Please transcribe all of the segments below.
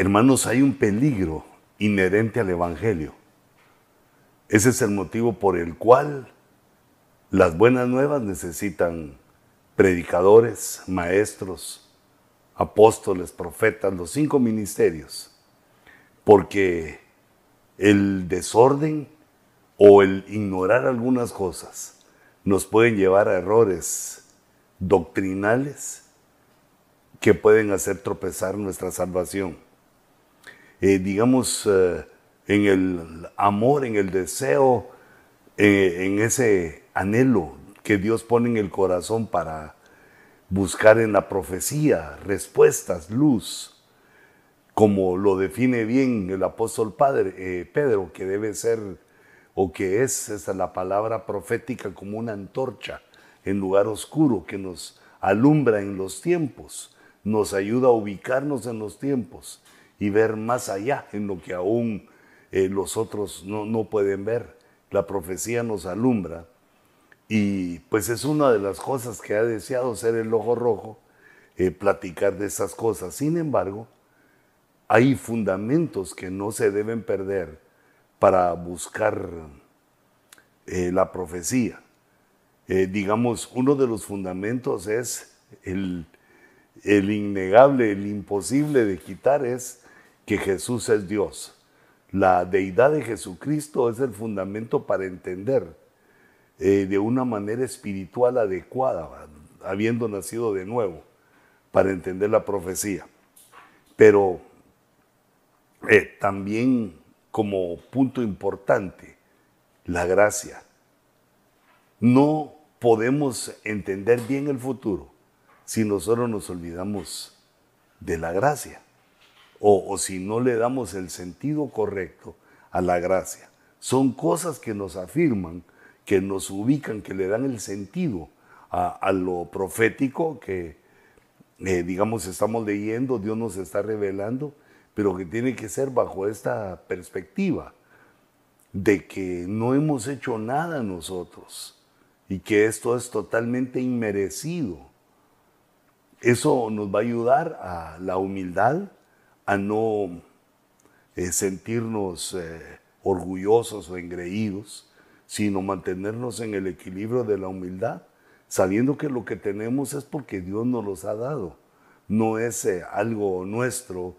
Hermanos, hay un peligro inherente al Evangelio. Ese es el motivo por el cual las buenas nuevas necesitan predicadores, maestros, apóstoles, profetas, los cinco ministerios, porque el desorden o el ignorar algunas cosas nos pueden llevar a errores doctrinales que pueden hacer tropezar nuestra salvación. Eh, digamos, eh, en el amor, en el deseo, eh, en ese anhelo que Dios pone en el corazón para buscar en la profecía respuestas, luz, como lo define bien el apóstol padre, Pedro, que debe ser o que es esa la palabra profética como una antorcha en lugar oscuro que nos alumbra en los tiempos, nos ayuda a ubicarnos en los tiempos y ver más allá en lo que aún eh, los otros no, no pueden ver. La profecía nos alumbra y pues es una de las cosas que ha deseado ser el ojo rojo, eh, platicar de esas cosas. Sin embargo, hay fundamentos que no se deben perder para buscar eh, la profecía. Digamos, uno de los fundamentos es el, el innegable, el imposible de quitar es que Jesús es Dios. La deidad de Jesucristo es el fundamento para entender eh, de una manera espiritual adecuada, habiendo nacido de nuevo, para entender la profecía. Pero eh, también como punto importante, la gracia. No podemos entender bien el futuro si nosotros nos olvidamos de la gracia o, si no le damos el sentido correcto a la gracia. Son cosas que nos afirman que nos ubican, que le dan el sentido a, lo profético que, eh, digamos, estamos leyendo, Dios nos está revelando, pero que tiene que ser bajo esta perspectiva de que no hemos hecho nada nosotros y que esto es totalmente inmerecido. Eso nos va a ayudar a la humildad, a no eh, sentirnos eh, orgullosos o engreídos, sino mantenernos en el equilibrio de la humildad, sabiendo que lo que tenemos es porque Dios nos los ha dado. No es eh, algo nuestro,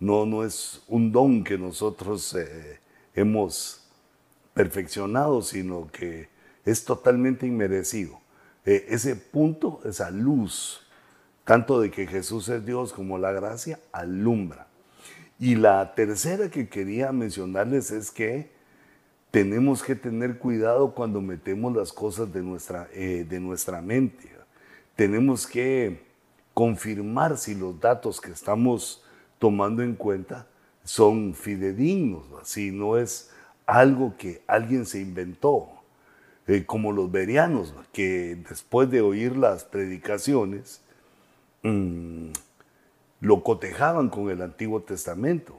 no, no es un don que nosotros hemos perfeccionado, sino que es totalmente inmerecido. Ese punto, esa luz, tanto de que Jesús es Dios como la gracia, alumbra. Y la tercera que quería mencionarles es que tenemos que tener cuidado cuando metemos las cosas de nuestra, eh, de nuestra mente. Tenemos que confirmar si los datos que estamos tomando en cuenta son fidedignos, si no es algo que alguien se inventó, eh, como los berianos, que después de oír las predicaciones, mmm, lo cotejaban con el Antiguo Testamento.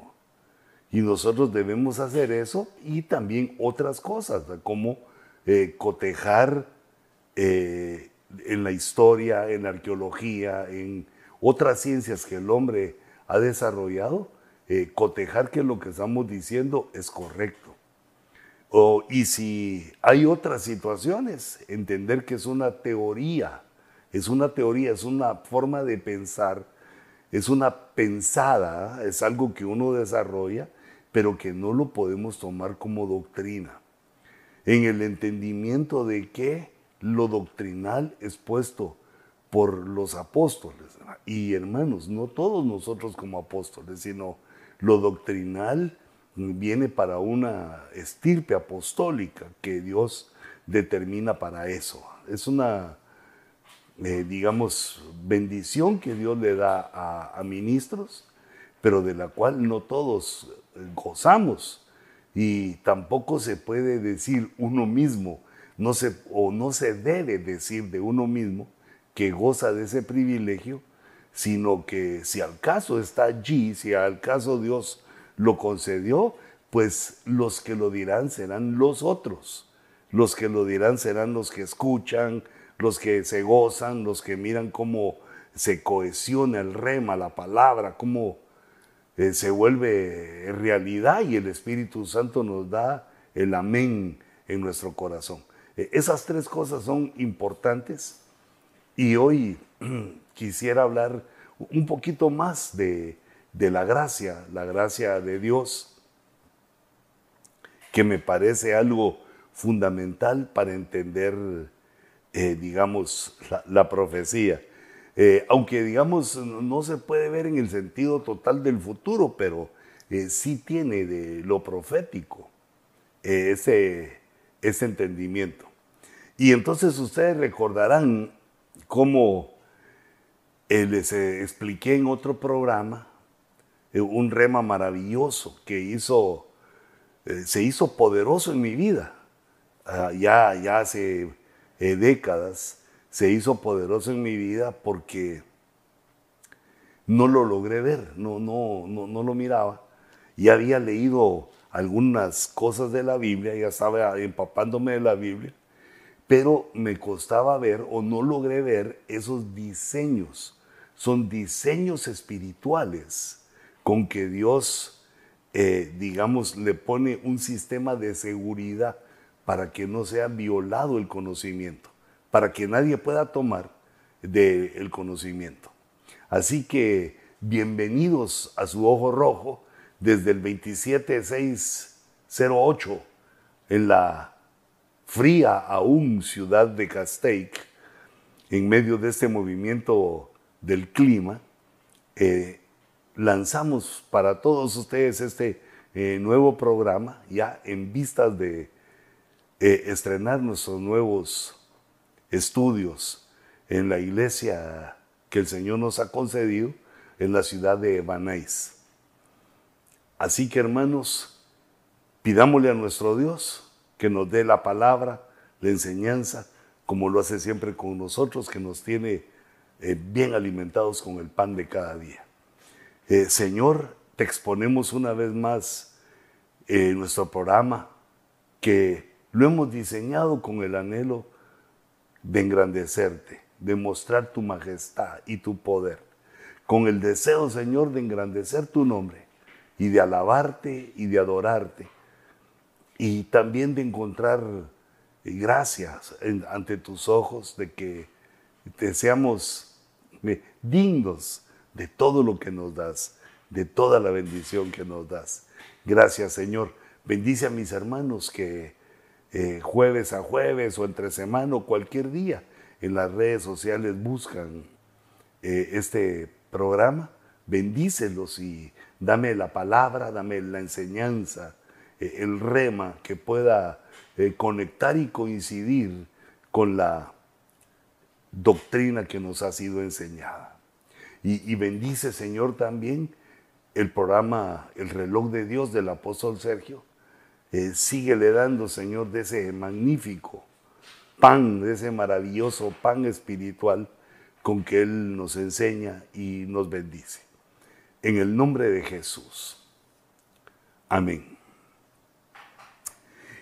Y nosotros debemos hacer eso y también otras cosas, como eh, cotejar eh, en la historia, en la arqueología, en otras ciencias que el hombre ha desarrollado, eh, cotejar que lo que estamos diciendo es correcto. y si hay otras situaciones, entender que es una teoría, es una teoría, es una forma de pensar, es una pensada, es algo que uno desarrolla pero que no lo podemos tomar como doctrina. En el entendimiento de que lo doctrinal es puesto por los apóstoles. Y hermanos, no todos nosotros como apóstoles, sino lo doctrinal viene para una estirpe apostólica que Dios determina para eso. Es una, eh, digamos, bendición que Dios le da a, a ministros, pero de la cual no todos gozamos. Y tampoco se puede decir uno mismo, no se, o no se debe decir de uno mismo que goza de ese privilegio, sino que si al caso está allí, si al caso Dios lo concedió, pues los que lo dirán serán los otros. Los que lo dirán serán los que escuchan, los que se gozan, los que miran cómo se cohesiona el rema, la palabra, cómo eh, se vuelve realidad y el Espíritu Santo nos da el amén en nuestro corazón. Eh, esas tres cosas son importantes y hoy quisiera hablar un poquito más de, la gracia, la gracia de Dios, que me parece algo fundamental para entender, eh, digamos, la profecía. Eh, aunque digamos no se puede ver en el sentido total del futuro, pero eh, sí tiene de lo profético ese, ese entendimiento. Y entonces ustedes recordarán cómo les expliqué en otro programa un rema maravilloso que hizo, se hizo poderoso en mi vida, ah, ya, ya hace décadas se hizo poderoso en mi vida porque no lo logré ver, no, no, no, lo miraba. Ya había leído algunas cosas de la Biblia, ya estaba empapándome de la Biblia, pero me costaba ver o no logré ver esos diseños. Son diseños espirituales con que Dios, eh, digamos, le pone un sistema de seguridad para que no sea violado el conocimiento para que nadie pueda tomar del conocimiento. Así que bienvenidos a su ojo rojo desde el 27608 en la fría aún ciudad de Castaic, en medio de este movimiento del clima, eh, lanzamos para todos ustedes este eh, nuevo programa ya en vistas de eh, estrenar nuestros nuevos estudios en la iglesia que el Señor nos ha concedido en la ciudad de Banais. Así que hermanos, pidámosle a nuestro Dios que nos dé la palabra, la enseñanza, como lo hace siempre con nosotros, que nos tiene eh, bien alimentados con el pan de cada día. Eh, Señor, te exponemos una vez más eh, nuestro programa que lo hemos diseñado con el anhelo de engrandecerte, de mostrar tu majestad y tu poder, con el deseo, Señor, de engrandecer tu nombre y de alabarte y de adorarte, y también de encontrar gracias ante tus ojos, de que te seamos eh, dignos de todo lo que nos das, de toda la bendición que nos das. Gracias, Señor. Bendice a mis hermanos que eh, jueves a jueves o entre semana o cualquier día en las redes sociales buscan eh, este programa, bendícelos y dame la palabra, dame la enseñanza, eh, el rema que pueda conectar y coincidir con la doctrina que nos ha sido enseñada. Y, y bendice, Señor, también el programa El reloj de Dios del apóstol Sergio, eh, síguele dando, Señor, de ese magnífico pan, de ese maravilloso pan espiritual con que Él nos enseña y nos bendice. En el nombre de Jesús. Amén.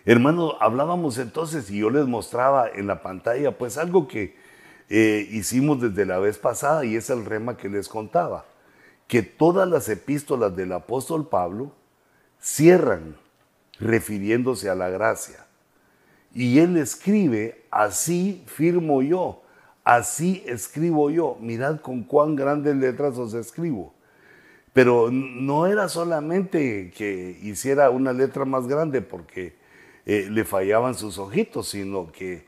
Hermano, hablábamos entonces y yo les mostraba en la pantalla pues algo que eh, hicimos desde la vez pasada y es el rema que les contaba, que todas las epístolas del apóstol Pablo cierran refiriéndose a la gracia. Y él escribe, así firmo yo, así escribo yo. Mirad con cuán grandes letras os escribo. Pero no era solamente que hiciera una letra más grande porque eh, le fallaban sus ojitos, sino que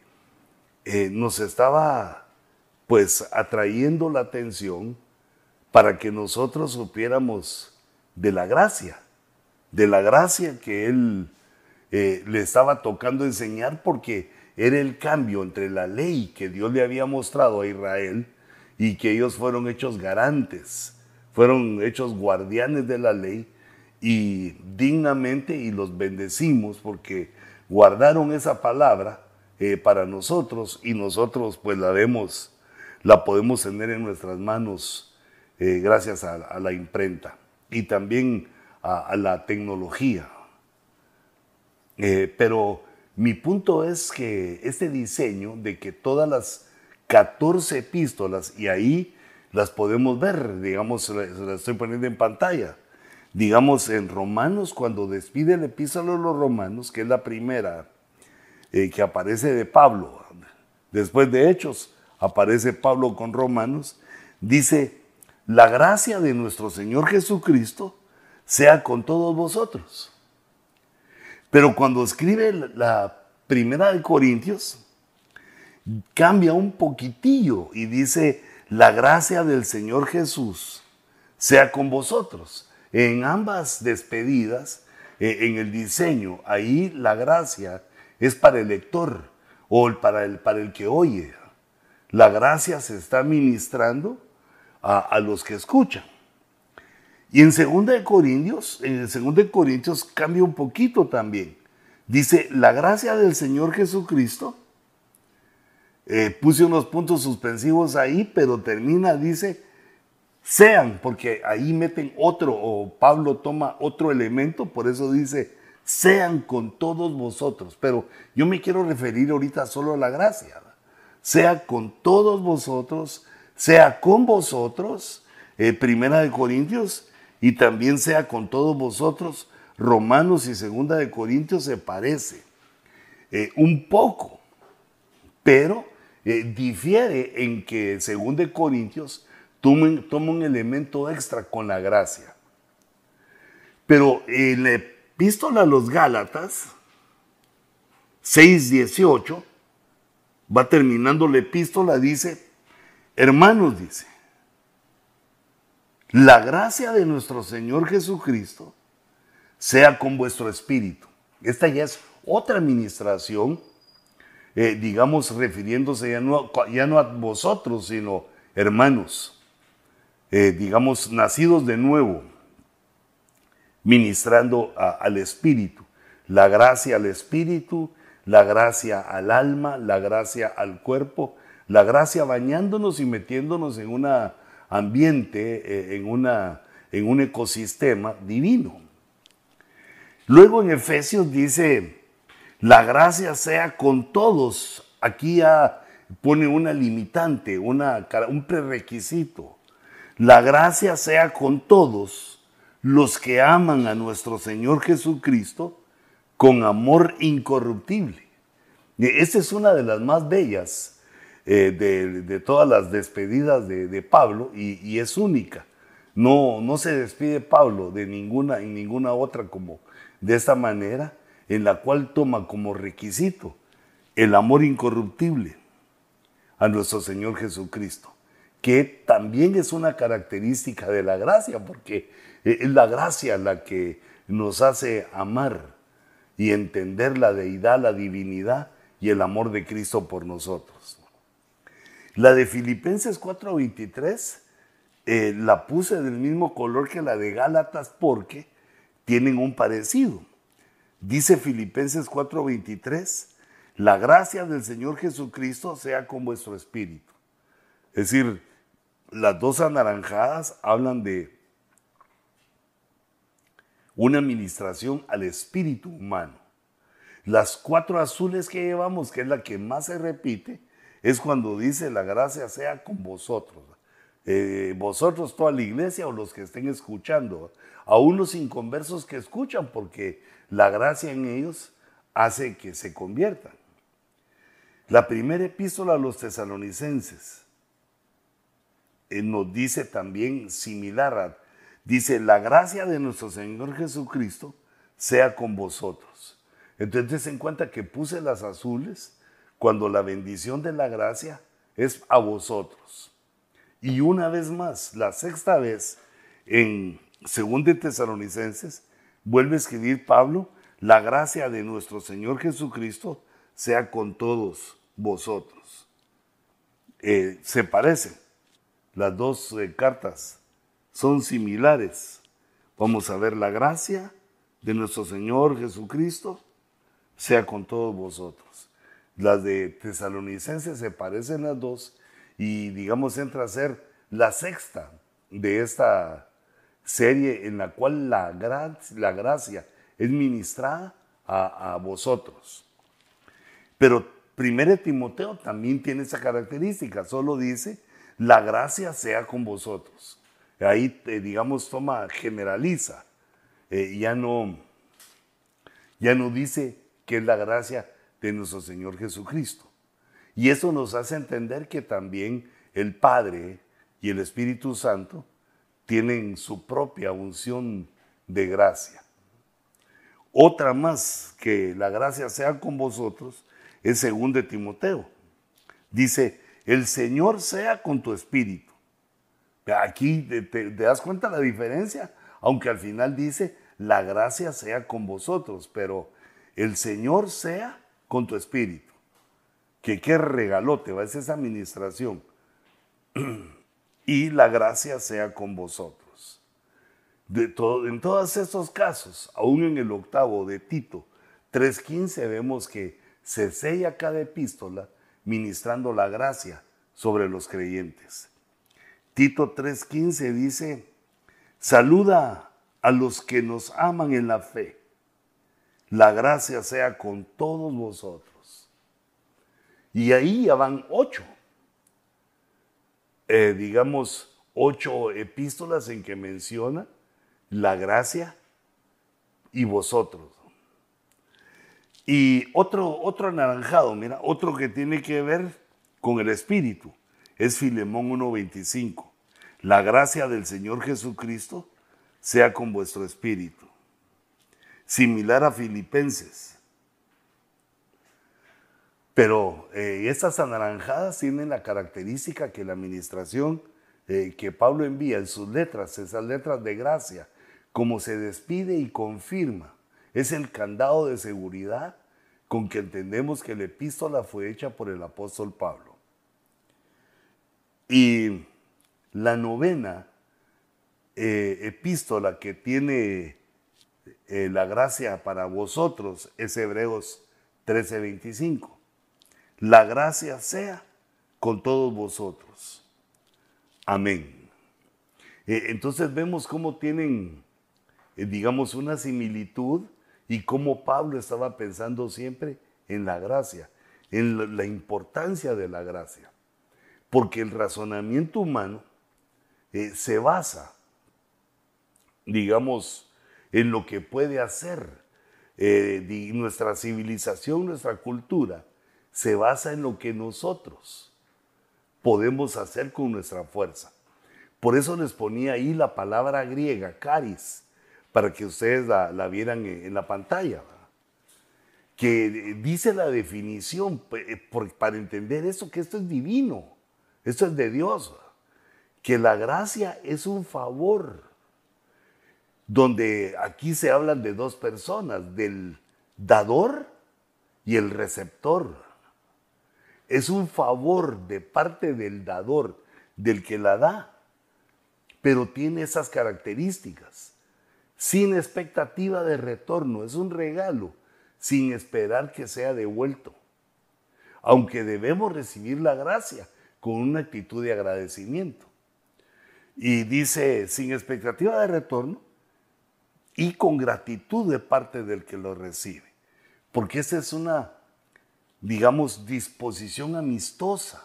eh, nos estaba pues atrayendo la atención para que nosotros supiéramos de la gracia de la gracia que él eh, le estaba tocando enseñar porque era el cambio entre la ley que Dios le había mostrado a Israel y que ellos fueron hechos garantes, fueron hechos guardianes de la ley y dignamente y los bendecimos porque guardaron esa palabra eh, para nosotros y nosotros pues la vemos, la podemos tener en nuestras manos eh, gracias a la imprenta. Y también a, la tecnología. Eh, pero mi punto es que este diseño de que todas las 14 epístolas, y ahí las podemos ver, digamos, las estoy poniendo en pantalla, digamos, en Romanos, cuando despide el epístola de los Romanos, que es la primera eh, que aparece de Pablo, después de Hechos, aparece Pablo con Romanos, dice, la gracia de nuestro Señor Jesucristo sea con todos vosotros. Pero cuando escribe la primera de Corintios, cambia un poquitillo y dice, la gracia del Señor Jesús sea con vosotros. En ambas despedidas, eh, en el diseño, ahí la gracia es para el lector o para el, para el que oye. La gracia se está ministrando a, los que escuchan. Y en 2 Corintios, en 2 Corintios cambia un poquito también. Dice, la gracia del Señor Jesucristo, eh, puse unos puntos suspensivos ahí, pero termina, dice, sean, porque ahí meten otro, o Pablo toma otro elemento, por eso dice, sean con todos vosotros. Pero yo me quiero referir ahorita solo a la gracia. Sea con todos vosotros, sea con vosotros, eh, Primera de Corintios, y también sea con todos vosotros, Romanos y Segunda de Corintios se parece eh, un poco, pero eh, difiere en que Segunda de Corintios toma, un elemento extra con la gracia. Pero en la epístola a los Gálatas, 6.18, va terminando la epístola, dice, Hermanos, dice, la gracia de nuestro Señor Jesucristo sea con vuestro espíritu. Esta ya es otra administración, eh, digamos, refiriéndose ya no, no, a vosotros, sino hermanos, eh, digamos, nacidos de nuevo, ministrando al espíritu. La gracia al espíritu, la gracia al alma, la gracia al cuerpo, la gracia bañándonos y metiéndonos en un ambiente, eh, en, una, en un ecosistema divino. Luego en Efesios dice, la gracia sea con todos. Aquí ya pone una limitante, una, un prerequisito. La gracia sea con todos los que aman a nuestro Señor Jesucristo con amor incorruptible. Esta es una de las más bellas eh, de, todas las despedidas de, Pablo y, es única. No, no se despide Pablo de ninguna, en ninguna otra como de esta manera, en la cual toma como requisito el amor incorruptible a nuestro Señor Jesucristo, que también es una característica de la gracia, porque es la gracia la que nos hace amar y entender la deidad, la divinidad y el amor de Cristo por nosotros. La de Filipenses 4:23 eh, la puse del mismo color que la de Gálatas porque tienen un parecido. Dice Filipenses 4:23, la gracia del Señor Jesucristo sea con vuestro espíritu. Es decir, las dos anaranjadas hablan de una administración al espíritu humano. Las cuatro azules que llevamos, que es la que más se repite, es cuando dice la gracia sea con vosotros. Eh, vosotros, toda la iglesia o los que estén escuchando, aún los inconversos que escuchan, porque la gracia en ellos hace que se conviertan. La primera epístola a los tesalonicenses eh, nos dice también similar dice, la gracia de nuestro Señor Jesucristo sea con vosotros. Entonces en cuenta que puse las azules cuando la bendición de la gracia es a vosotros. Y una vez más, la sexta vez, en 2 Tesalonicenses, vuelve a escribir Pablo, la gracia de nuestro Señor Jesucristo sea con todos vosotros. Eh, se parecen, las dos eh, cartas son similares. Vamos a ver la gracia de nuestro Señor Jesucristo sea con todos vosotros. Las de tesalonicenses se parecen las dos y digamos entra a ser la sexta de esta serie en la cual la, la gracia es ministrada a, a vosotros. Pero 1 Timoteo también tiene esa característica, solo dice, la gracia sea con vosotros. Ahí, eh, digamos, toma, generaliza eh, ya, no, ya no dice que es la gracia de nuestro Señor Jesucristo. Y eso nos hace entender que también el Padre y el Espíritu Santo tienen su propia unción de gracia. Otra más que la gracia sea con vosotros es según de Timoteo. Dice, el Señor sea con tu espíritu. Aquí te, das cuenta la diferencia, aunque al final dice, la gracia sea con vosotros, pero el Señor sea con tu espíritu. Que qué regalote va, es esa administración. y la gracia sea con vosotros. De en todos estos casos, aún en el octavo de Tito 3.15, vemos que se sella cada epístola ministrando la gracia sobre los creyentes. Tito 3.15 dice, saluda a los que nos aman en la fe. La gracia sea con todos vosotros. Y ahí ya van ocho. Eh, digamos, ocho epístolas en que menciona la gracia y vosotros. Y otro, otro anaranjado, mira, otro que tiene que ver con el Espíritu, es Filemón 1.25. La gracia del Señor Jesucristo sea con vuestro espíritu. Similar a Filipenses. Pero eh, estas anaranjadas tienen la característica que la administración eh, que Pablo envía en sus letras, esas letras de gracia, como se despide y confirma, es el candado de seguridad con que entendemos que la epístola fue hecha por el apóstol Pablo. Y la novena eh, epístola que tiene eh, la gracia para vosotros es Hebreos 13:25. La gracia sea con todos vosotros. Amén. Eh, entonces vemos cómo tienen, digamos, una similitud y cómo Pablo estaba pensando siempre en la gracia, en la importancia de la gracia. Porque el razonamiento humano se basa digamos, en lo que puede hacer. Eh, nuestra civilización, nuestra cultura, se basa en lo que nosotros podemos hacer con nuestra fuerza. Por eso les ponía ahí la palabra griega, caris, para que ustedes la, vieran en, la pantalla, que dice la definición eh, para entender eso, que esto es divino, esto es de Dios, que la gracia es un favor donde aquí se hablan de dos personas, del dador y el receptor. Es un favor de parte del dador, del que la da, pero tiene esas características, sin expectativa de retorno, es un regalo, sin esperar que sea devuelto. Aunque debemos recibir la gracia con una actitud de agradecimiento. Y dice, sin expectativa de retorno, y con gratitud de parte del que lo recibe. Porque esa es una, digamos, disposición amistosa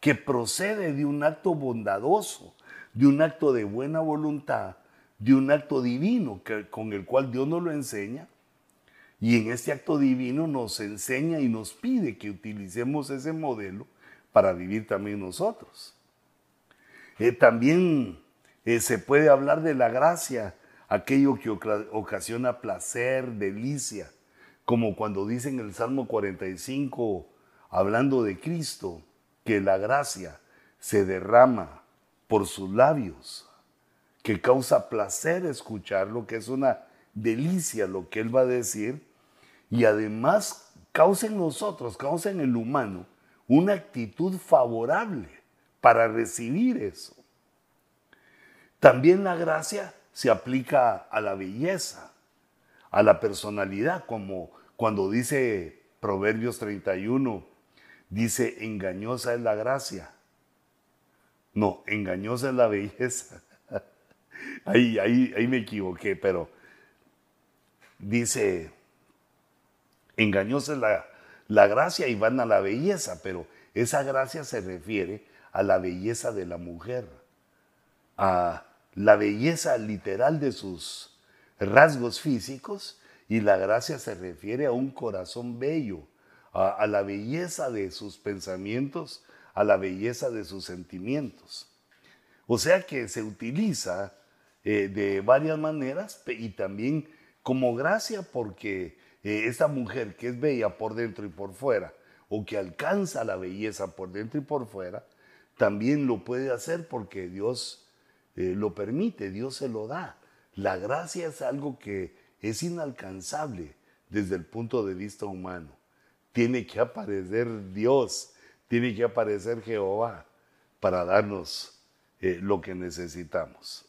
que procede de un acto bondadoso, de un acto de buena voluntad, de un acto divino que, con el cual Dios nos lo enseña. Y en este acto divino nos enseña y nos pide que utilicemos ese modelo para vivir también nosotros. Eh, también eh, se puede hablar de la gracia aquello que ocasiona placer, delicia, como cuando dice en el Salmo 45, hablando de Cristo, que la gracia se derrama por sus labios, que causa placer escucharlo, que es una delicia lo que Él va a decir, y además causa en nosotros, causa en el humano, una actitud favorable para recibir eso. También la gracia se aplica a la belleza, a la personalidad, como cuando dice Proverbios 31, dice, engañosa es la gracia. No, engañosa es la belleza. ahí, ahí, ahí me equivoqué, pero dice, engañosa es la, la gracia y van a la belleza, pero esa gracia se refiere a la belleza de la mujer, a la belleza literal de sus rasgos físicos y la gracia se refiere a un corazón bello, a, la belleza de sus pensamientos, a la belleza de sus sentimientos. O sea que se utiliza eh, de varias maneras y también como gracia porque eh, esta mujer que es bella por dentro y por fuera, o que alcanza la belleza por dentro y por fuera, también lo puede hacer porque Dios eh, lo permite, Dios se lo da. La gracia es algo que es inalcanzable desde el punto de vista humano. Tiene que aparecer Dios, tiene que aparecer Jehová para darnos eh, lo que necesitamos.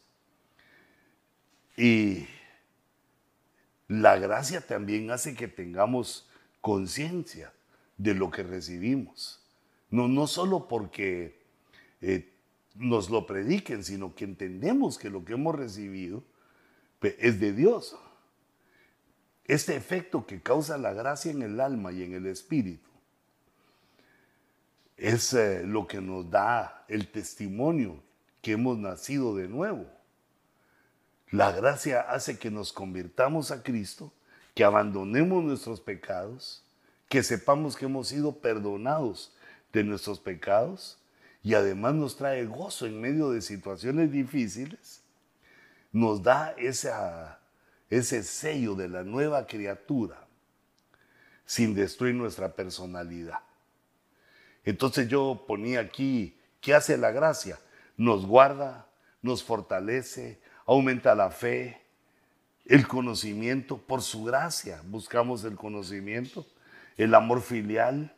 Y la gracia también hace que tengamos conciencia de lo que recibimos. No, no solo porque eh, nos lo prediquen, sino que entendemos que lo que hemos recibido es de Dios. Este efecto que causa la gracia en el alma y en el espíritu es eh, lo que nos da el testimonio que hemos nacido de nuevo. La gracia hace que nos convirtamos a Cristo, que abandonemos nuestros pecados, que sepamos que hemos sido perdonados de nuestros pecados y además nos trae gozo en medio de situaciones difíciles, nos da esa, ese sello de la nueva criatura sin destruir nuestra personalidad. Entonces yo ponía aquí, ¿qué hace la gracia? Nos guarda, nos fortalece, aumenta la fe, el conocimiento, por su gracia buscamos el conocimiento el amor filial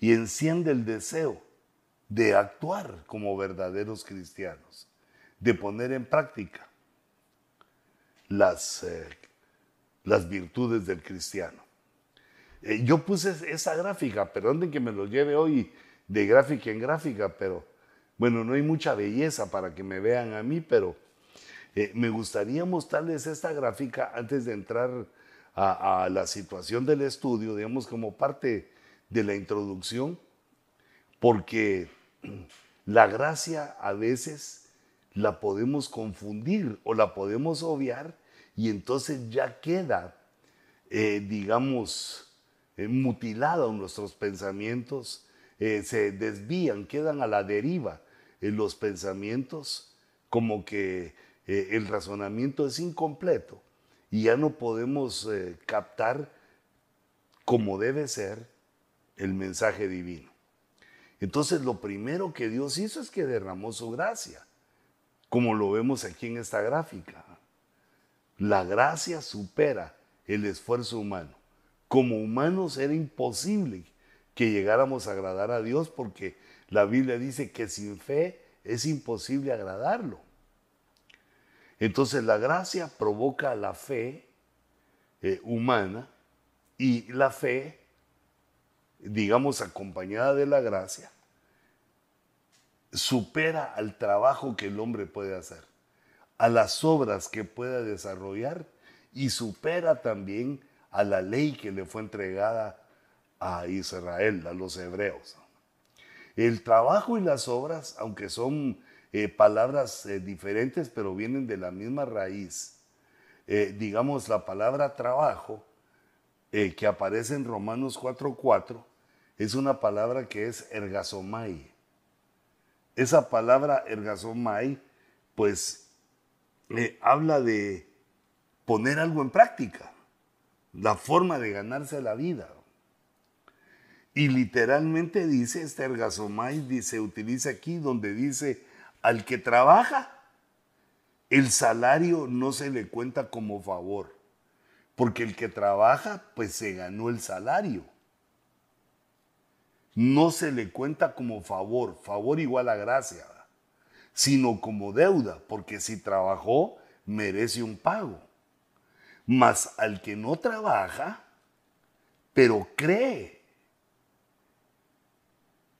y enciende el deseo de actuar como verdaderos cristianos, de poner en práctica las, eh, las virtudes del cristiano. Eh, yo puse esa gráfica, perdón que me lo lleve hoy de gráfica en gráfica, pero bueno, no hay mucha belleza para que me vean a mí, pero eh, me gustaría mostrarles esta gráfica antes de entrar a, la situación del estudio, digamos, como parte de la introducción, porque la gracia a veces la podemos confundir o la podemos obviar y entonces ya queda, eh, digamos, eh, mutilada nuestros pensamientos, eh, se desvían, quedan a la deriva en los pensamientos, como que el razonamiento es incompleto y ya no podemos eh, captar como debe ser el mensaje divino. Entonces lo primero que Dios hizo es que derramó su gracia, como lo vemos aquí en esta gráfica. La gracia supera el esfuerzo humano. Como humanos era imposible que llegáramos a agradar a Dios porque la Biblia dice que sin fe es imposible agradarlo. Entonces la gracia provoca la fe eh, humana y la fe, digamos, acompañada de la gracia, supera al trabajo que el hombre puede hacer, a las obras que pueda desarrollar y supera también a la ley que le fue entregada a Israel, a los hebreos. El trabajo y las obras, aunque son eh, palabras eh, diferentes, pero vienen de la misma raíz. Eh, digamos, la palabra trabajo, que aparece en Romanos 4.4, es una palabra que es ergasomai. Esa palabra ergasomai, pues, habla de poner algo en práctica, la forma de ganarse la vida. Y literalmente dice, este ergasomai se utiliza aquí donde dice al que trabaja, el salario no se le cuenta como favor, porque el que trabaja, pues se ganó el salario. No se le cuenta como favor, favor igual a gracia, sino como deuda, porque si trabajó, merece un pago. Mas al que no trabaja, pero cree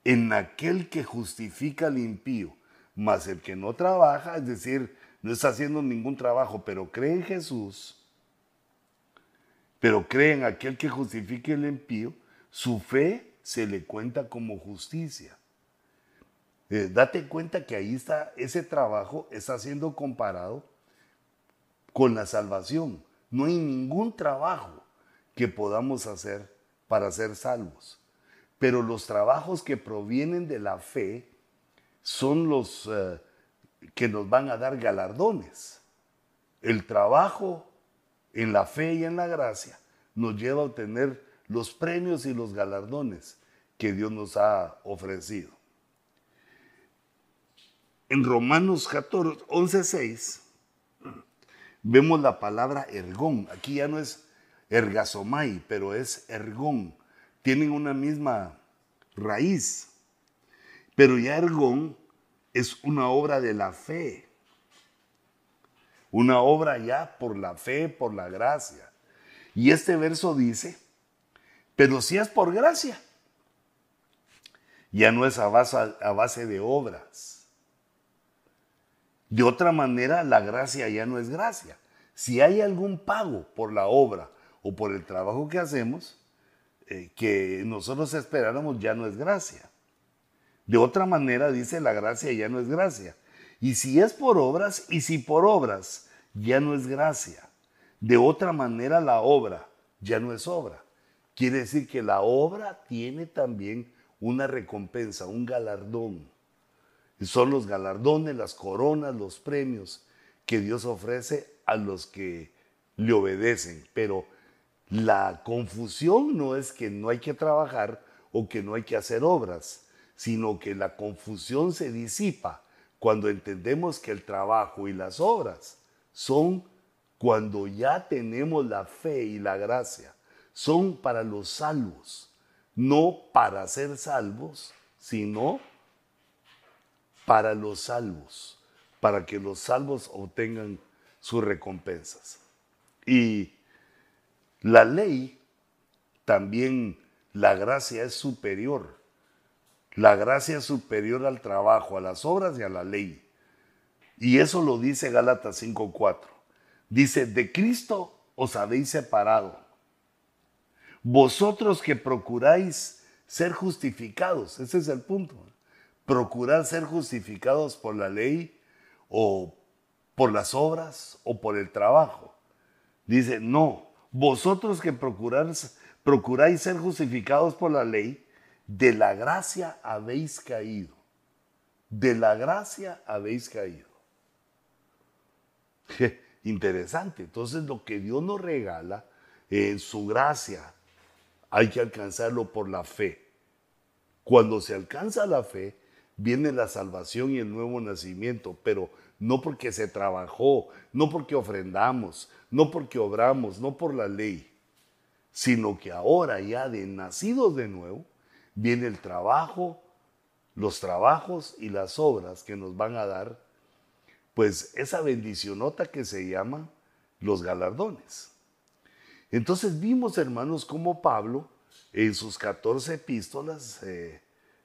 en aquel que justifica al impío, mas el que no trabaja, es decir, no está haciendo ningún trabajo, pero cree en Jesús, pero cree en aquel que justifique el impío, su fe se le cuenta como justicia. Eh, date cuenta que ahí está, ese trabajo está siendo comparado con la salvación. No hay ningún trabajo que podamos hacer para ser salvos. Pero los trabajos que provienen de la fe son los eh, que nos van a dar galardones. El trabajo en la fe y en la gracia nos lleva a obtener los premios y los galardones que Dios nos ha ofrecido. En Romanos 14, 11, 6, vemos la palabra ergón. Aquí ya no es ergasomai, pero es ergón. Tienen una misma raíz. Pero ya ergón es una obra de la fe. Una obra ya por la fe, por la gracia. Y este verso dice, pero si es por gracia, ya no es a base, de obras. De otra manera, la gracia ya no es gracia. Si hay algún pago por la obra o por el trabajo que hacemos, eh, que nosotros esperáramos, ya no es gracia. De otra manera, dice, la gracia ya no es gracia. Y si es por obras, y si por obras, ya no es gracia. De otra manera, la obra ya no es obra. Quiere decir que la obra tiene también una recompensa, un galardón. Y son los galardones, las coronas, los premios que Dios ofrece a los que le obedecen. Pero la confusión no es que no hay que trabajar o que no hay que hacer obras, sino que la confusión se disipa cuando entendemos que el trabajo y las obras son cuando ya tenemos la fe y la gracia son para los salvos, no para ser salvos, sino para los salvos, para que los salvos obtengan sus recompensas. Y la ley, también la gracia es superior. La gracia es superior al trabajo, a las obras y a la ley. Y eso lo dice Gálatas 5.4. Dice, de Cristo os habéis separado vosotros que procuráis ser justificados, ese es el punto. Procurar ser justificados por la ley o por las obras o por el trabajo. Dice, no, vosotros que procuráis, procuráis ser justificados por la ley, de la gracia habéis caído. De la gracia habéis caído. Interesante. Entonces lo que Dios nos regala en su gracia, hay que alcanzarlo por la fe. Cuando se alcanza la fe, viene la salvación y el nuevo nacimiento, pero no porque se trabajó, no porque ofrendamos, no porque obramos, no por la ley, sino que ahora ya de nacidos de nuevo, viene el trabajo, los trabajos y las obras que nos van a dar, pues esa bendicionota que se llama los galardones. Entonces vimos, hermanos, cómo Pablo en sus 14 epístolas eh,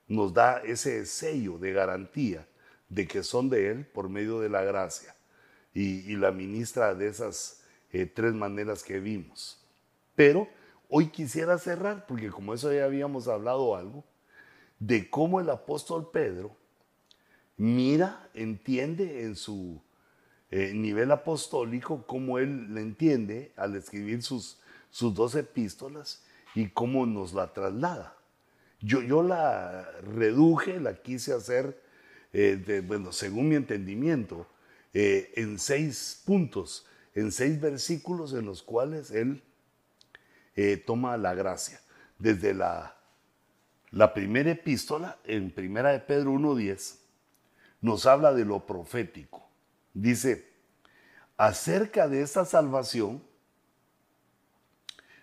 nos da ese sello de garantía de que son de Él por medio de la gracia y, la ministra de esas eh, tres maneras que vimos. Pero hoy quisiera cerrar, porque como eso ya habíamos hablado algo, de cómo el apóstol Pedro mira, entiende en su eh, nivel apostólico, cómo él le entiende al escribir sus, sus dos epístolas y cómo nos la traslada. Yo, yo la reduje, la quise hacer, eh, bueno, según mi entendimiento, eh, en seis puntos, en seis versículos en los cuales él toma la gracia. Desde la, la primera epístola, en primera de Pedro 1.10, nos habla de lo profético Dice, acerca de esta salvación,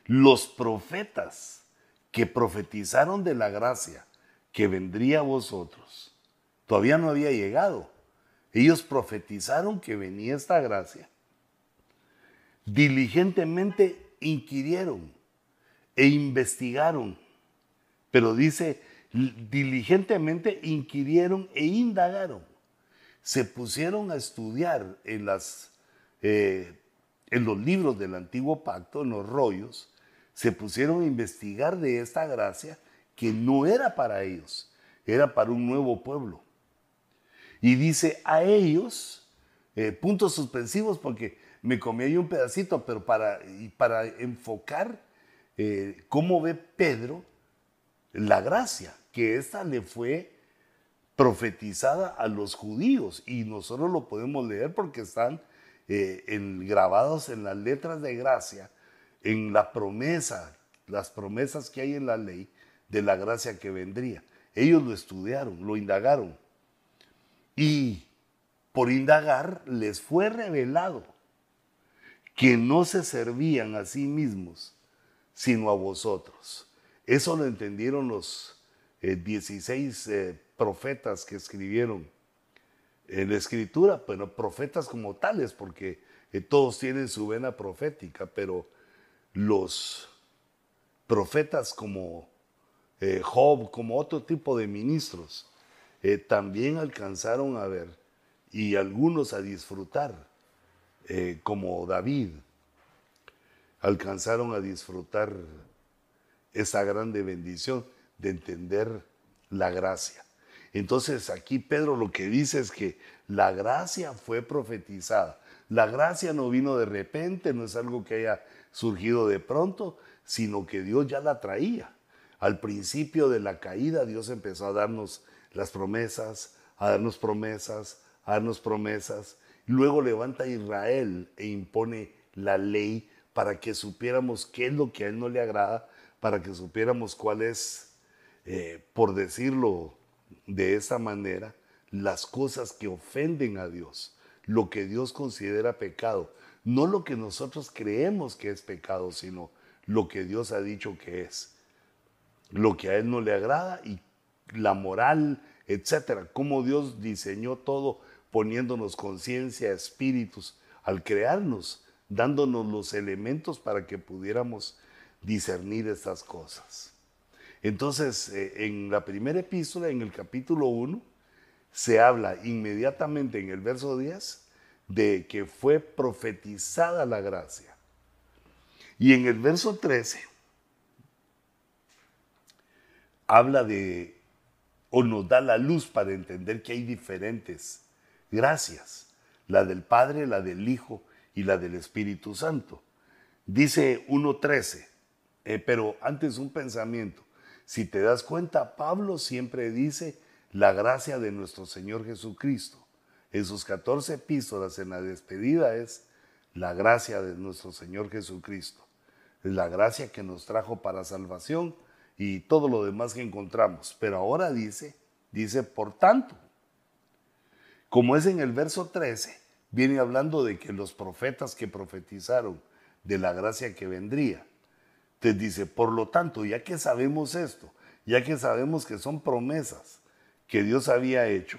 los profetas que profetizaron de la gracia que vendría a vosotros, todavía no había llegado. Ellos profetizaron que venía esta gracia. Diligentemente inquirieron e investigaron, pero dice, diligentemente inquirieron e indagaron se pusieron a estudiar en, las, eh, en los libros del antiguo pacto, en los rollos, se pusieron a investigar de esta gracia que no era para ellos, era para un nuevo pueblo, Y dice a ellos, eh, puntos suspensivos, porque me comí ahí un pedacito, pero para, para enfocar eh, cómo ve Pedro la gracia, que esta le fue profetizada a los judíos y nosotros lo podemos leer porque están eh, grabados en las letras de gracia, en la promesa, las promesas que hay en la ley de la gracia que vendría. Ellos lo estudiaron, lo indagaron y por indagar les fue revelado que no se servían a sí mismos, sino a vosotros. Eso lo entendieron los 16 eh, eh, profetas que escribieron en la escritura, pero profetas como tales, porque eh, todos tienen su vena profética, pero los profetas como Job, como otro tipo de ministros, también alcanzaron a ver y algunos a disfrutar eh, como David, alcanzaron a disfrutar esa grande bendición de entender la gracia. Entonces aquí Pedro lo que dice es que la gracia fue profetizada. La gracia no vino de repente, no es algo que haya surgido de pronto, sino que Dios ya la traía. Al principio de la caída Dios empezó a darnos las promesas, a darnos promesas, a darnos promesas. Luego levanta a Israel e impone la ley para que supiéramos qué es lo que a él no le agrada, para que supiéramos cuál es, eh, por decirlo de esa manera, las cosas que ofenden a Dios, lo que Dios considera pecado, no lo que nosotros creemos que es pecado, sino lo que Dios ha dicho que es, lo que a Él no le agrada y la moral, etcétera, cómo Dios diseñó todo poniéndonos conciencia, espíritus, al crearnos, dándonos los elementos para que pudiéramos discernir estas cosas. Entonces, eh, en la primera epístola, en el capítulo 1, se habla inmediatamente en el verso 10 de que fue profetizada la gracia. Y en el verso 13 habla de, o nos da la luz para entender que hay diferentes gracias, la del Padre, la del Hijo y la del Espíritu Santo. Dice 1.13, eh, pero antes un pensamiento. Si te das cuenta, Pablo siempre dice la gracia de nuestro Señor Jesucristo. En sus 14 epístolas en la despedida es la gracia de nuestro Señor Jesucristo. Es la gracia que nos trajo para salvación y todo lo demás que encontramos. Pero ahora dice, dice, por tanto, como es en el verso 13, viene hablando de que los profetas que profetizaron de la gracia que vendría. Te dice, por lo tanto, ya que sabemos esto, ya que sabemos que son promesas que Dios había hecho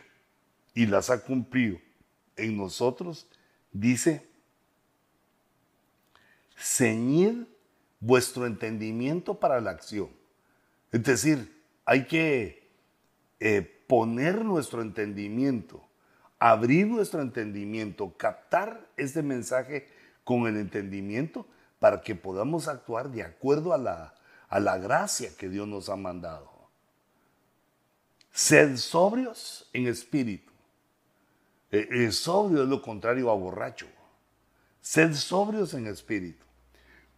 y las ha cumplido en nosotros, dice, ceñid vuestro entendimiento para la acción. Es decir, hay que eh, poner nuestro entendimiento abrir nuestro entendimiento, captar este mensaje con el entendimiento para que podamos actuar de acuerdo a la, a la gracia que Dios nos ha mandado. Sed sobrios en espíritu. Eh, eh, sobrio es lo contrario a borracho. Sed sobrios en espíritu.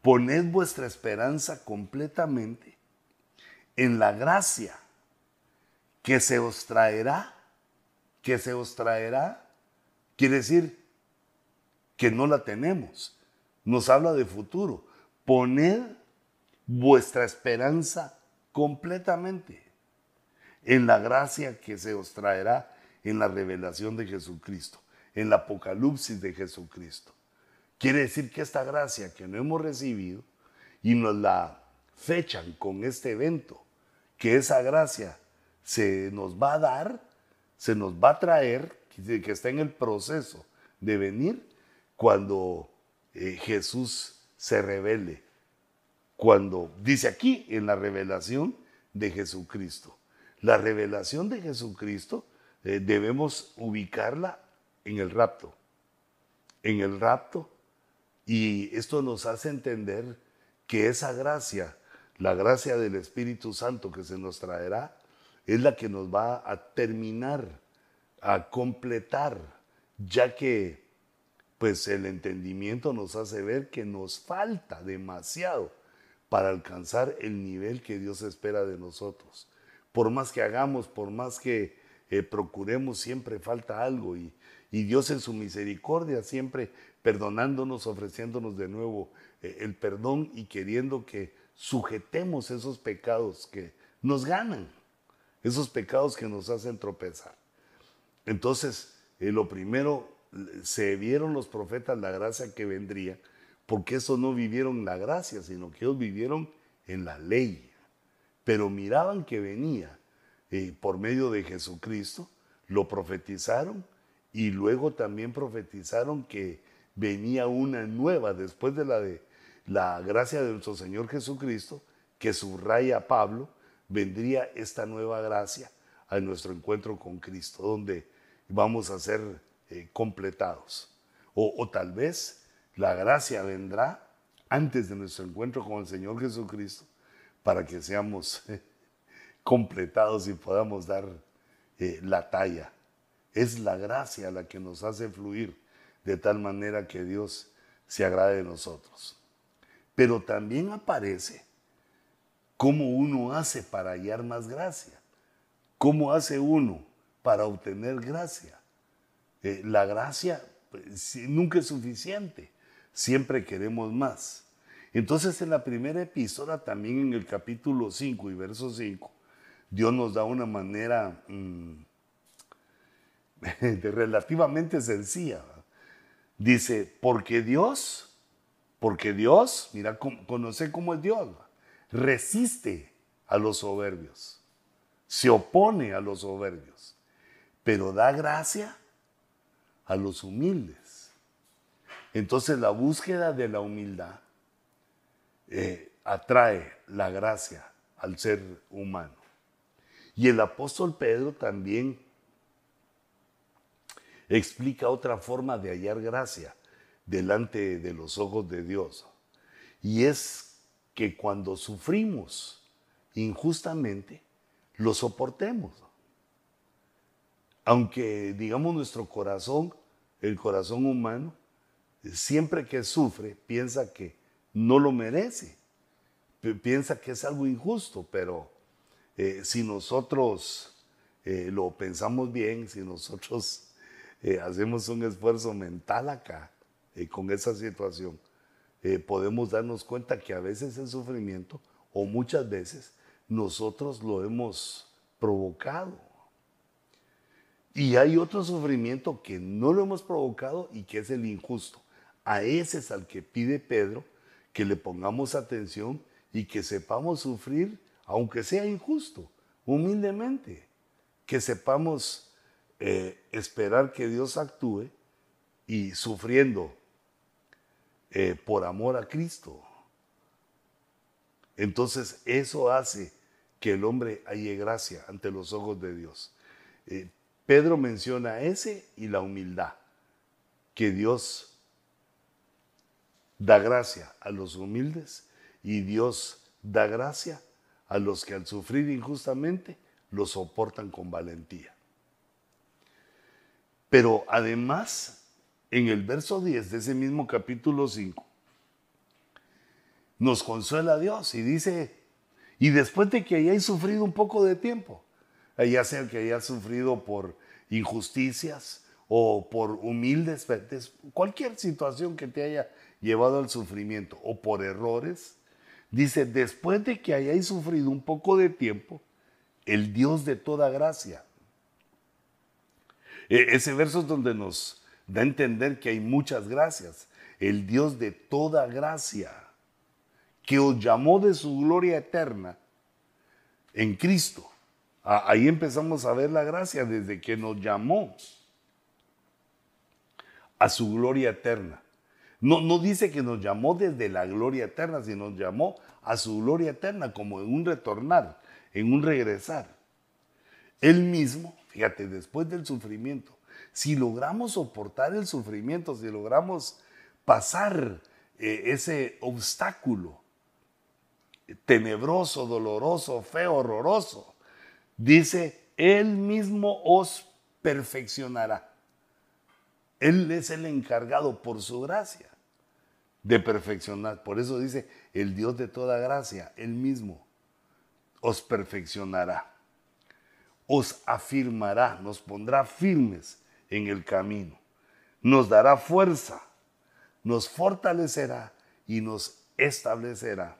Poned vuestra esperanza completamente en la gracia que se os traerá que se os traerá, quiere decir que no la tenemos. Nos habla de futuro. Poned vuestra esperanza completamente en la gracia que se os traerá en la revelación de Jesucristo, en la apocalipsis de Jesucristo. Quiere decir que esta gracia que no hemos recibido y nos la fechan con este evento, que esa gracia se nos va a dar se nos va a traer, que está en el proceso de venir, cuando eh, Jesús se revele. Cuando dice aquí en la revelación de Jesucristo. La revelación de Jesucristo eh, debemos ubicarla en el rapto. En el rapto. Y esto nos hace entender que esa gracia, la gracia del Espíritu Santo que se nos traerá, es la que nos va a terminar a completar, ya que pues el entendimiento nos hace ver que nos falta demasiado para alcanzar el nivel que Dios espera de nosotros. Por más que hagamos, por más que eh, procuremos, siempre falta algo y, y, Dios en su misericordia siempre perdonándonos, ofreciéndonos de nuevo eh, el perdón y queriendo que sujetemos esos pecados que nos ganan, esos pecados que nos hacen tropezar. Entonces, eh, lo primero, se vieron los profetas la gracia que vendría, porque eso no vivieron la gracia, sino que ellos vivieron en la ley. Pero miraban que venía eh, por medio de Jesucristo, lo profetizaron y luego también profetizaron que venía una nueva después de la de la gracia de nuestro Señor Jesucristo, que subraya Pablo, vendría esta nueva gracia a nuestro encuentro con Cristo, donde vamos a ser eh, completados. O, tal vez la gracia vendrá antes de nuestro encuentro con el Señor Jesucristo para que seamos completados y podamos dar eh, la talla. Es la gracia la que nos hace fluir de tal manera que Dios se agrade de nosotros. Pero también aparece cómo uno hace para hallar más gracia, cómo hace uno para obtener gracia. Eh, la gracia pues, nunca es suficiente, siempre queremos más. Entonces en la primera epístola, también en el capítulo 5 y verso 5, Dios nos da una manera mm, de relativamente sencilla. Dice, porque Dios, porque Dios, mira, conoce cómo es Dios, resiste a los soberbios, se opone a los soberbios, pero da gracia a los humildes. Entonces la búsqueda de la humildad eh, atrae la gracia al ser humano. Y el apóstol Pedro también explica otra forma de hallar gracia delante de los ojos de Dios. Y es que cuando sufrimos injustamente, lo soportemos. Aunque, digamos, nuestro corazón, el corazón humano, siempre que sufre, piensa que no lo merece, piensa que es algo injusto, pero eh, si nosotros eh, lo pensamos bien, si nosotros eh, hacemos un esfuerzo mental acá con esa situación, podemos darnos cuenta que a veces el sufrimiento, o muchas veces, nosotros lo hemos provocado. Y hay otro sufrimiento que no lo hemos provocado y que es el injusto. A ese es al que pide Pedro que le pongamos atención y que sepamos sufrir, aunque sea injusto, humildemente. Que sepamos eh, esperar que Dios actúe y sufriendo eh, por amor a Cristo. Entonces eso hace que el hombre halle gracia ante los ojos de Dios. Eh, Pedro menciona ese y la humildad, que Dios da gracia a los humildes y Dios da gracia a los que al sufrir injustamente lo soportan con valentía. Pero además, en el verso 10 de ese mismo capítulo 5, nos consuela Dios y dice, y después de que hayáis sufrido un poco de tiempo, ya sea que haya sufrido por injusticias o por humildes, cualquier situación que te haya llevado al sufrimiento o por errores, dice, después de que hayáis sufrido un poco de tiempo, el Dios de toda gracia. E, ese verso es donde nos da a entender que hay muchas gracias. El Dios de toda gracia, que os llamó de su gloria eterna en Cristo Ahí empezamos a ver la gracia desde que nos llamó a su gloria eterna. No, no dice que nos llamó desde la gloria eterna, sino nos llamó a su gloria eterna como en un retornar, en un regresar. Él mismo, fíjate, después del sufrimiento, si logramos soportar el sufrimiento, si logramos pasar eh, ese obstáculo tenebroso, doloroso, feo, horroroso, Dice, Él mismo os perfeccionará. Él es el encargado por su gracia de perfeccionar. Por eso dice, el Dios de toda gracia, Él mismo, os perfeccionará, os afirmará, nos pondrá firmes en el camino, nos dará fuerza, nos fortalecerá y nos establecerá,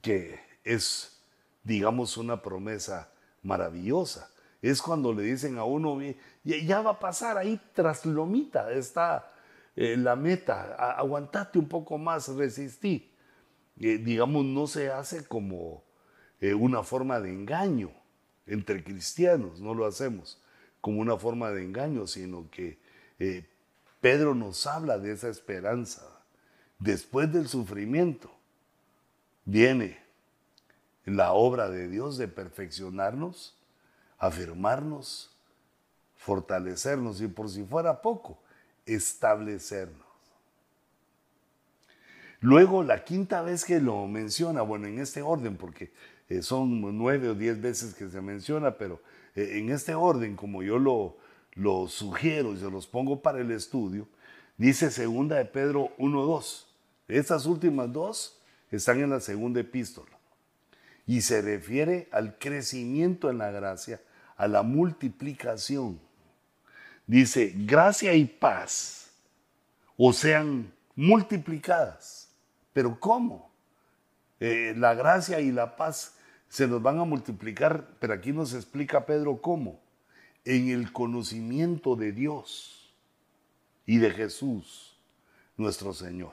que es, digamos, una promesa maravillosa. Es cuando le dicen a uno, ya va a pasar ahí tras lomita, está eh, la meta, aguantate un poco más, resistí. Eh, digamos, no se hace como eh, una forma de engaño entre cristianos, no lo hacemos como una forma de engaño, sino que Pedro nos habla de esa esperanza. Después del sufrimiento viene la obra de Dios de perfeccionarnos, afirmarnos, fortalecernos y por si fuera poco, establecernos. Luego, la quinta vez que lo menciona, bueno, en este orden, porque eh, son nueve o diez veces que se menciona, pero eh, en este orden, como yo lo, lo sugiero y se los pongo para el estudio, dice segunda de Pedro 1.2. Estas últimas dos están en la segunda epístola y se refiere al crecimiento en la gracia, a la multiplicación dice, gracia y paz o sean multiplicadas. Pero ¿cómo? Eh, la gracia y la paz se nos van a multiplicar, pero aquí nos explica Pedro cómo. En el conocimiento de Dios y de Jesús, nuestro Señor.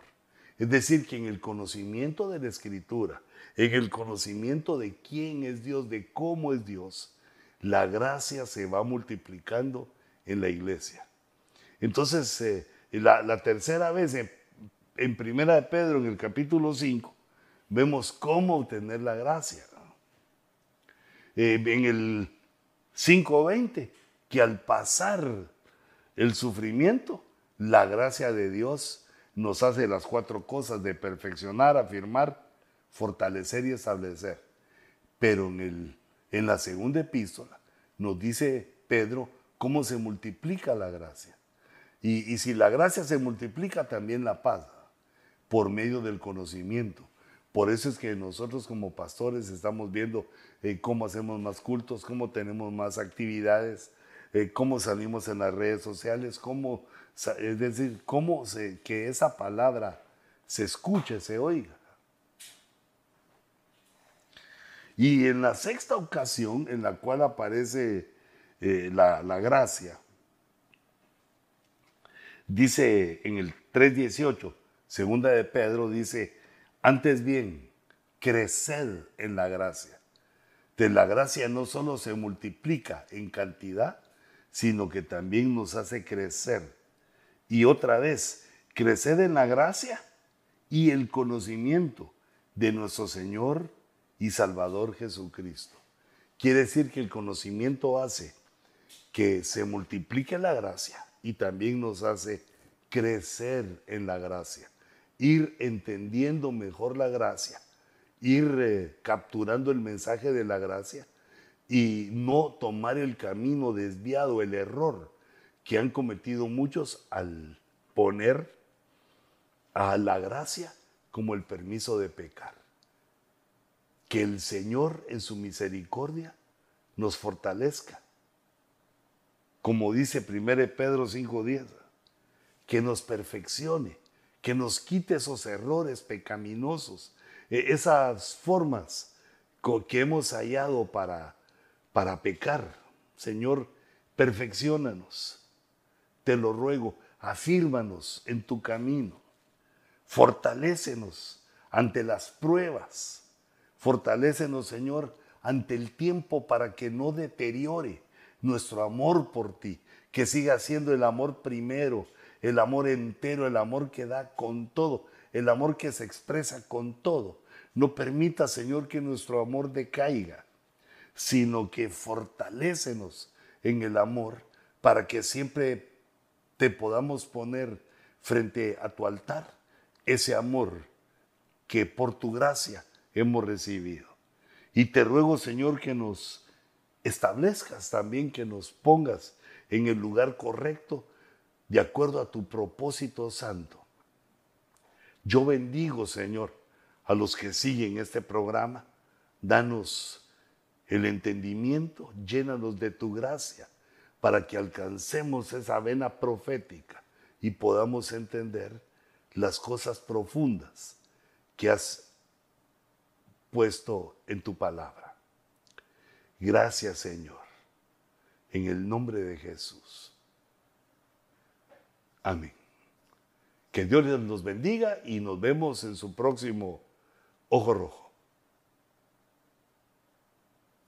Es decir, que en el conocimiento de la Escritura, en el conocimiento de quién es Dios, de cómo es Dios, la gracia se va multiplicando en la iglesia. Entonces, eh, la, tercera vez, en, Primera de Pedro, en el capítulo 5, vemos cómo obtener la gracia. Eh, en el 5.20, que al pasar el sufrimiento, la gracia de Dios nos hace las cuatro cosas de perfeccionar, afirmar, fortalecer y establecer. Pero en, el, en la segunda epístola nos dice Pedro cómo se multiplica la gracia. Y, si la gracia se multiplica, también la paz, por medio del conocimiento. Por eso es que nosotros como pastores estamos viendo eh, cómo hacemos más cultos, cómo tenemos más actividades, eh, cómo salimos en las redes sociales, cómo, es decir, cómo que esa palabra se escuche, se oiga. Y en la sexta ocasión en la cual aparece eh, la, gracia. Dice en el 3.18, segunda de Pedro, dice, antes bien, creced en la gracia. De la gracia no solo se multiplica en cantidad, sino que también nos hace crecer. Y otra vez, creced en la gracia y el conocimiento de nuestro Señor y Salvador Jesucristo. Quiere decir que el conocimiento hace que se multiplique la gracia y también nos hace crecer en la gracia, ir entendiendo mejor la gracia, ir eh, capturando el mensaje de la gracia y no tomar el camino desviado, el error que han cometido muchos al poner a la gracia como el permiso de pecar. Que el Señor en su misericordia nos fortalezca. Como dice 1 Pedro 5.10, que nos perfeccione, que nos quite esos errores pecaminosos, e, esas formas que hemos hallado para, para pecar. Señor, perfeccionanos, te lo ruego, afírmanos en tu camino, fortalécenos ante las pruebas, fortalécenos, Señor, ante el tiempo para que no deteriore nuestro amor por ti, que siga siendo el amor primero, el amor entero, el amor que da con todo, el amor que se expresa con todo. No permita, Señor, que nuestro amor decaiga, sino que fortalécenos en el amor para que siempre te podamos poner frente a tu altar ese amor que por tu gracia hemos recibido. Y te ruego, Señor, que nos establezcas también, que nos pongas en el lugar correcto, de acuerdo a tu propósito santo. Yo bendigo, Señor, a los que siguen este programa. Danos el entendimiento, llénanos de tu gracia para que alcancemos esa vena profética y podamos entender las cosas profundas que has puesto en tu palabra. Gracias Señor, en el nombre de Jesús. Amén. Que Dios los bendiga y nos vemos en su próximo Ojo Rojo.